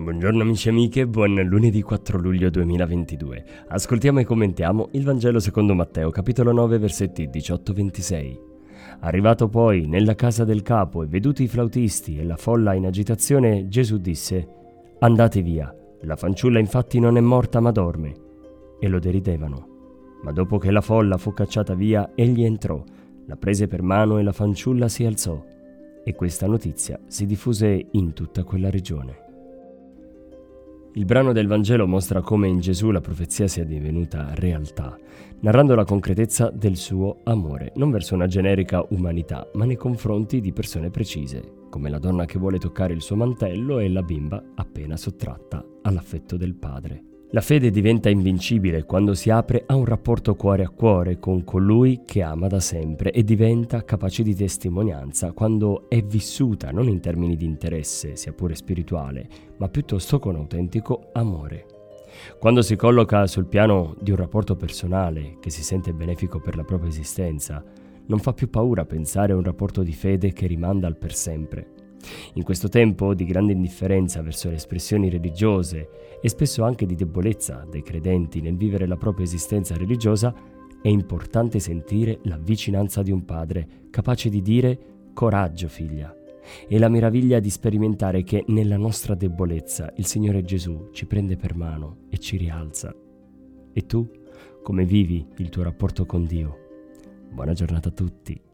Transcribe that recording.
Buongiorno amici e amiche, buon lunedì 4 luglio 2022. Ascoltiamo e commentiamo il Vangelo secondo Matteo, capitolo 9, versetti 18-26. Arrivato poi nella casa del capo e veduti i flautisti e la folla in agitazione, Gesù disse: Andate via, la fanciulla infatti non è morta ma dorme. E lo deridevano. Ma dopo che la folla fu cacciata via, egli entrò, la prese per mano e la fanciulla si alzò. E questa notizia si diffuse in tutta quella regione. Il brano del Vangelo mostra come in Gesù la profezia sia divenuta realtà, narrando la concretezza del suo amore, non verso una generica umanità, ma nei confronti di persone precise, come la donna che vuole toccare il suo mantello e la bimba appena sottratta all'affetto del padre. La fede diventa invincibile quando si apre a un rapporto cuore a cuore con colui che ama da sempre e diventa capace di testimonianza quando è vissuta non in termini di interesse, sia pure spirituale, ma piuttosto con autentico amore. Quando si colloca sul piano di un rapporto personale che si sente benefico per la propria esistenza, non fa più paura pensare a un rapporto di fede che rimanda al per sempre. In questo tempo di grande indifferenza verso le espressioni religiose e spesso anche di debolezza dei credenti nel vivere la propria esistenza religiosa, è importante sentire la vicinanza di un padre capace di dire coraggio figlia e la meraviglia di sperimentare che nella nostra debolezza il Signore Gesù ci prende per mano e ci rialza. E tu come vivi il tuo rapporto con Dio? Buona giornata a tutti.